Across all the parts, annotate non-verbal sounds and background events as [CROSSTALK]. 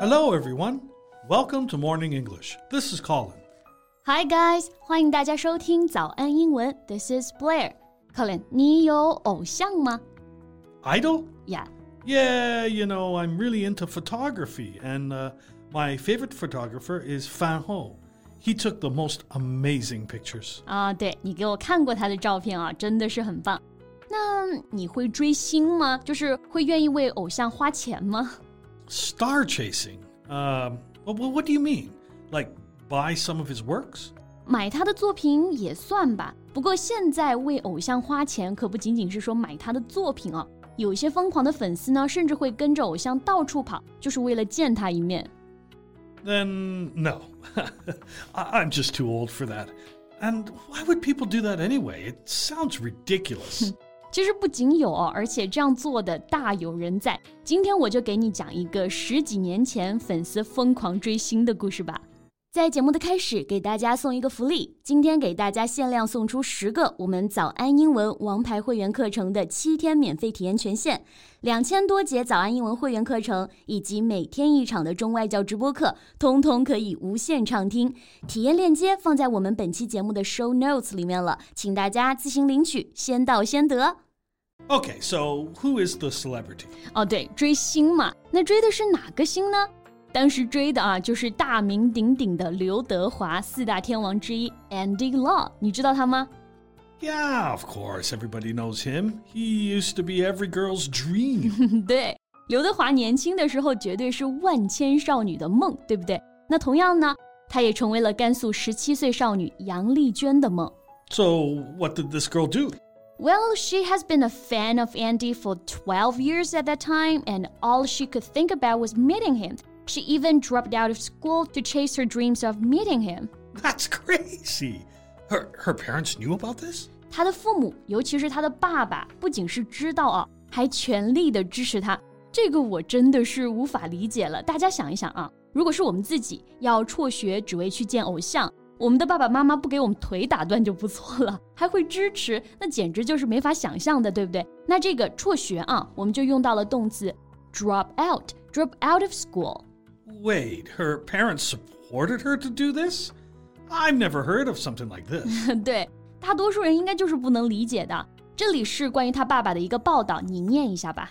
Hello, everyone. Welcome to Morning English. This is Colin. Hi guys，欢迎大家收听早安英文。This is Blair. Colin，你有偶像吗 Idol? ？Yeah. Yeah, you know, I'm really into photography, and uh, my favorite photographer is Fan Ho. He took the most amazing pictures. 啊，对你给我看过他的照片啊，真的是很棒。那你会追星吗？就是会愿意为偶像花钱吗？ Star chasing. Um, well, well, what do you mean? Like buy some of his works? 买他的作品也算吧。不过现在为偶像花钱，可不仅仅是说买他的作品啊。有一些疯狂的粉丝呢，甚至会跟着偶像到处跑，就是为了见他一面。 Then no. [LAUGHS] I- I'm just too old for that. And why would people do that anyway? It sounds ridiculous. [LAUGHS] 其实不仅有哦，而且这样做的大有人在。今天我就给你讲一个十几年前粉丝疯狂追星的故事吧。在节目的开始，给大家送一个福利，今天给大家限量送出十个我们早安英文王牌会员课程的七天免费体验权限，两千多节早安英文会员课程以及每天一场的中外教直播课，通通可以无限畅听。体验链接放在我们本期节目的 show notes 里面了，请大家自行领取，先到先得。okay, so who is the celebrity? 哦，对，追星嘛，那追的是哪个星呢？当时追的啊，就是大名鼎鼎的刘德华，四大天王之一 Andy Lau，你知道他吗？ Yeah, of course, everybody knows him. He used to be every girl's dream. [LAUGHS] 对，刘德华年轻的时候绝对是万千少女的梦，对不对？那同样呢，他也成为了甘肃十七岁少女杨丽娟的梦。 so, what did this girl do? Well, she has been a fan of Andy for 12 years at that time, and all she could think about was meeting him. She even dropped out of school to chase her dreams of meeting him. That's crazy. Her her parents knew about this? 他的父母，尤其是他的爸爸，不仅是知道啊，还全力的支持他。这个我真的是无法理解了。大家想一想啊，如果是我们自己要辍学，只为去见偶像， 我们的爸爸妈妈不给我们腿打断就不错了，还会支持，那简直就是没法想象的，对不对？那这个辍学啊，我们就用到了动词 drop out，drop out of school。 Wait, her parents supported her to do this? I've never heard of something like this. [LAUGHS] 对，大多数人应该就是不能理解的。这里是关于他爸爸的一个报道，你念一下吧。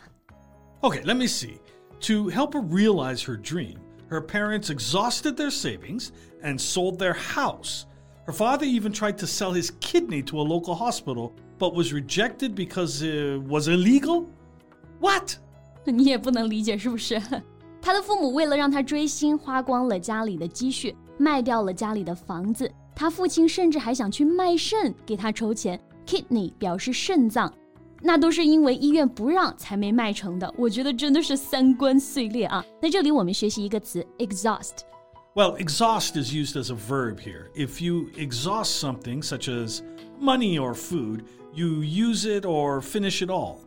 Okay, let me see. To help her realize her dream, her parents exhausted their savings and sold their house. Her father even tried to sell his kidney to a local hospital, but was rejected because it was illegal? What? [LAUGHS] 你也不能理解是不是？他的父母为了让他追星，花光了家里的积蓄，卖掉了家里的房子。他父亲甚至还想去卖肾给他筹钱，kidney [LAUGHS] 表示肾脏， 那都是因为医院不让才没卖成的。我觉得真的是三观碎裂啊！那这里我们学习一个词 exhaust。 Well, exhaust is used as a verb here. If you exhaust something, such as money or food, you use it or finish it all.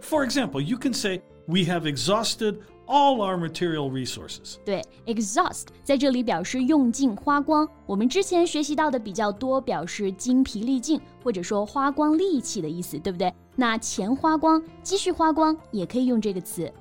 For example, you can say, We have exhausted all our material resources. 对，exhaust 在这里表示用尽、花光。我们之前学习到的比较多，表示精疲力尽，或者说花光力气的意思，对不对？ 那钱花光、积蓄花光也可以用这个词。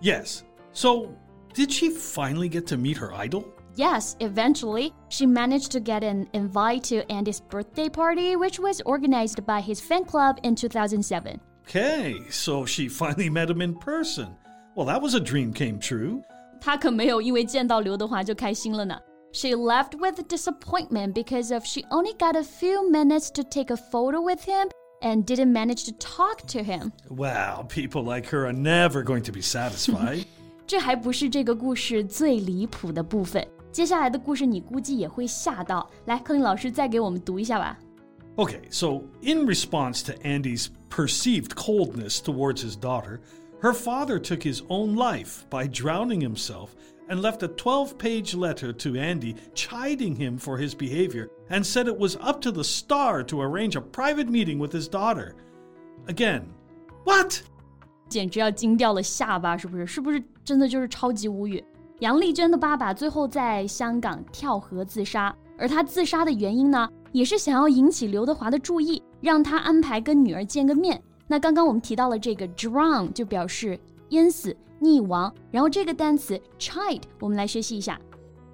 Yes. So, did she finally get to meet her idol? Yes, eventually, she managed to get an invite to Andy's birthday party, which was organized by his fan club in 2007. Okay, so she [LAUGHS] finally met him in person. Well, that was a dream came true. 她可没有因为见到刘德华就开心了呢。She left with disappointment because of she only got a few minutes to take a photo with him and didn't manage to talk to him. Wow, people like her are never going to be satisfied. [LAUGHS] 这还不是这个故事最离谱的部分，接下来的故事你估计也会吓到。来，柯林老师再给我们读一下吧。 Okay, so in response to Andy's perceived coldness towards his daughter, her father took his own life by drowning himself and left a 12 page letter to Andy chiding him for his behavior and said it was up to the star to arrange a private meeting with his daughter. Again, what? 简直要惊掉了下巴，是不是？是不是真的就是超级无语？杨丽娟的爸爸最后在香港跳河自杀，而他自杀的原因呢，也是想要引起刘德华的注意，让他安排跟女儿见个面。那刚刚我们提到了这个 drown，就表示 淹死、溺亡。然后这个单词 chide，我们来学习一下。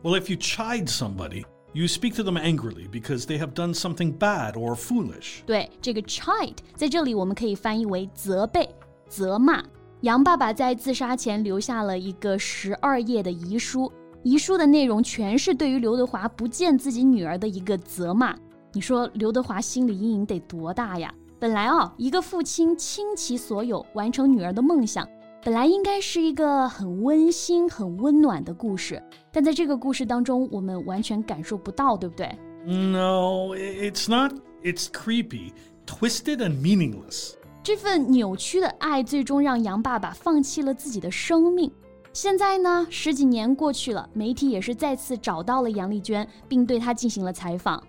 Well, if you chide somebody, you speak to them angrily because they have done something bad or foolish. 对，这个 chide 在这里我们可以翻译为责备、责骂。杨爸爸在自杀前留下了一个十二页的遗书，遗书的内容全是对于刘德华不见自己女儿的一个责骂。你说刘德华心理阴影得多大呀？本来啊，一个父亲倾其所有完成女儿的梦想，本来应该是一个很温馨、很温暖的故事，但在这个故事当中，我们完全感受不到，对不对？No, it's not. It's creepy, twisted, and meaningless. 这份扭曲的爱最终让杨爸爸放弃了自己的生命。现在呢，十几年过去了，媒体也是再次找到了杨丽娟，并对她进行了采访。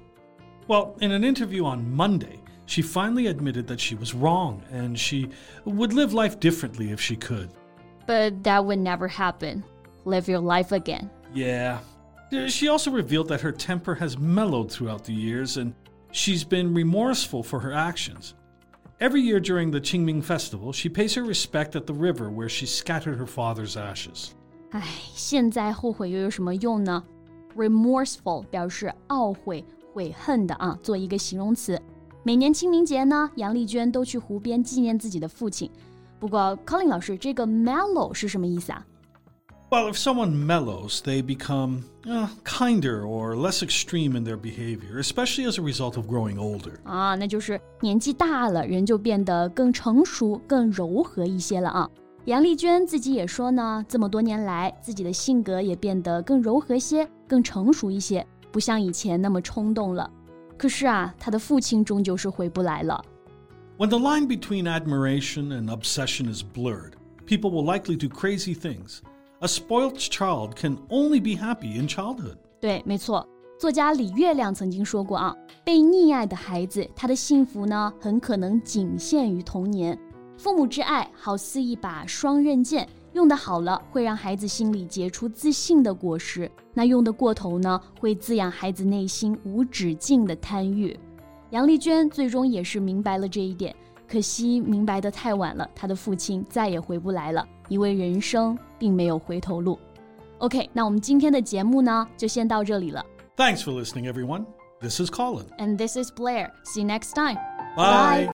Well, in an interview on Monday, she finally admitted that she was wrong and she would live life differently if she could. But that would never happen. Live your life again. Yeah. She also revealed that her temper has mellowed throughout the years and she's been remorseful for her actions. Every year during the Qingming festival, she pays her respect at the river where she scattered her father's ashes. 唉，现在后悔又有什么用呢？Remorseful 表示懊悔、悔恨的啊，做一个形容词。 每年清明节呢，杨丽娟都去湖边纪念自己的父亲。不过，Colin 老师，这个 mellow 是什么意思啊？well, if someone mellows, they become uh, kinder or less extreme in their behavior, especially as a result of growing older. 啊，那就是年纪大了，人就变得更成熟、更柔和一些了啊。杨丽娟自己也说呢，这么多年来，自己的性格也变得更柔和些、更成熟一些，不像以前那么冲动了。可是啊，他的父亲终究是回不来了。When the line between admiration and obsession is blurred, people will likely do crazy things. A spoilt child can only be happy in childhood. 对，没错。作家李月亮曾经说过啊，被溺爱的孩子，他的幸福呢，很可能仅限于童年。父母之爱好似一把双刃剑，用的好了，会让孩子心里结出自信的果实；那用的过头呢，会滋养孩子内心无止境的贪欲。杨丽娟最终也是明白了这一点。可惜明白的太晚了，她的父亲再也回不来了，因为人生并没有回头路。OK，那我们今天的节目呢，就先到这里了。Thanks for listening, everyone. This is Colin. And this is Blair. See you next time. Bye.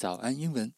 早安英文。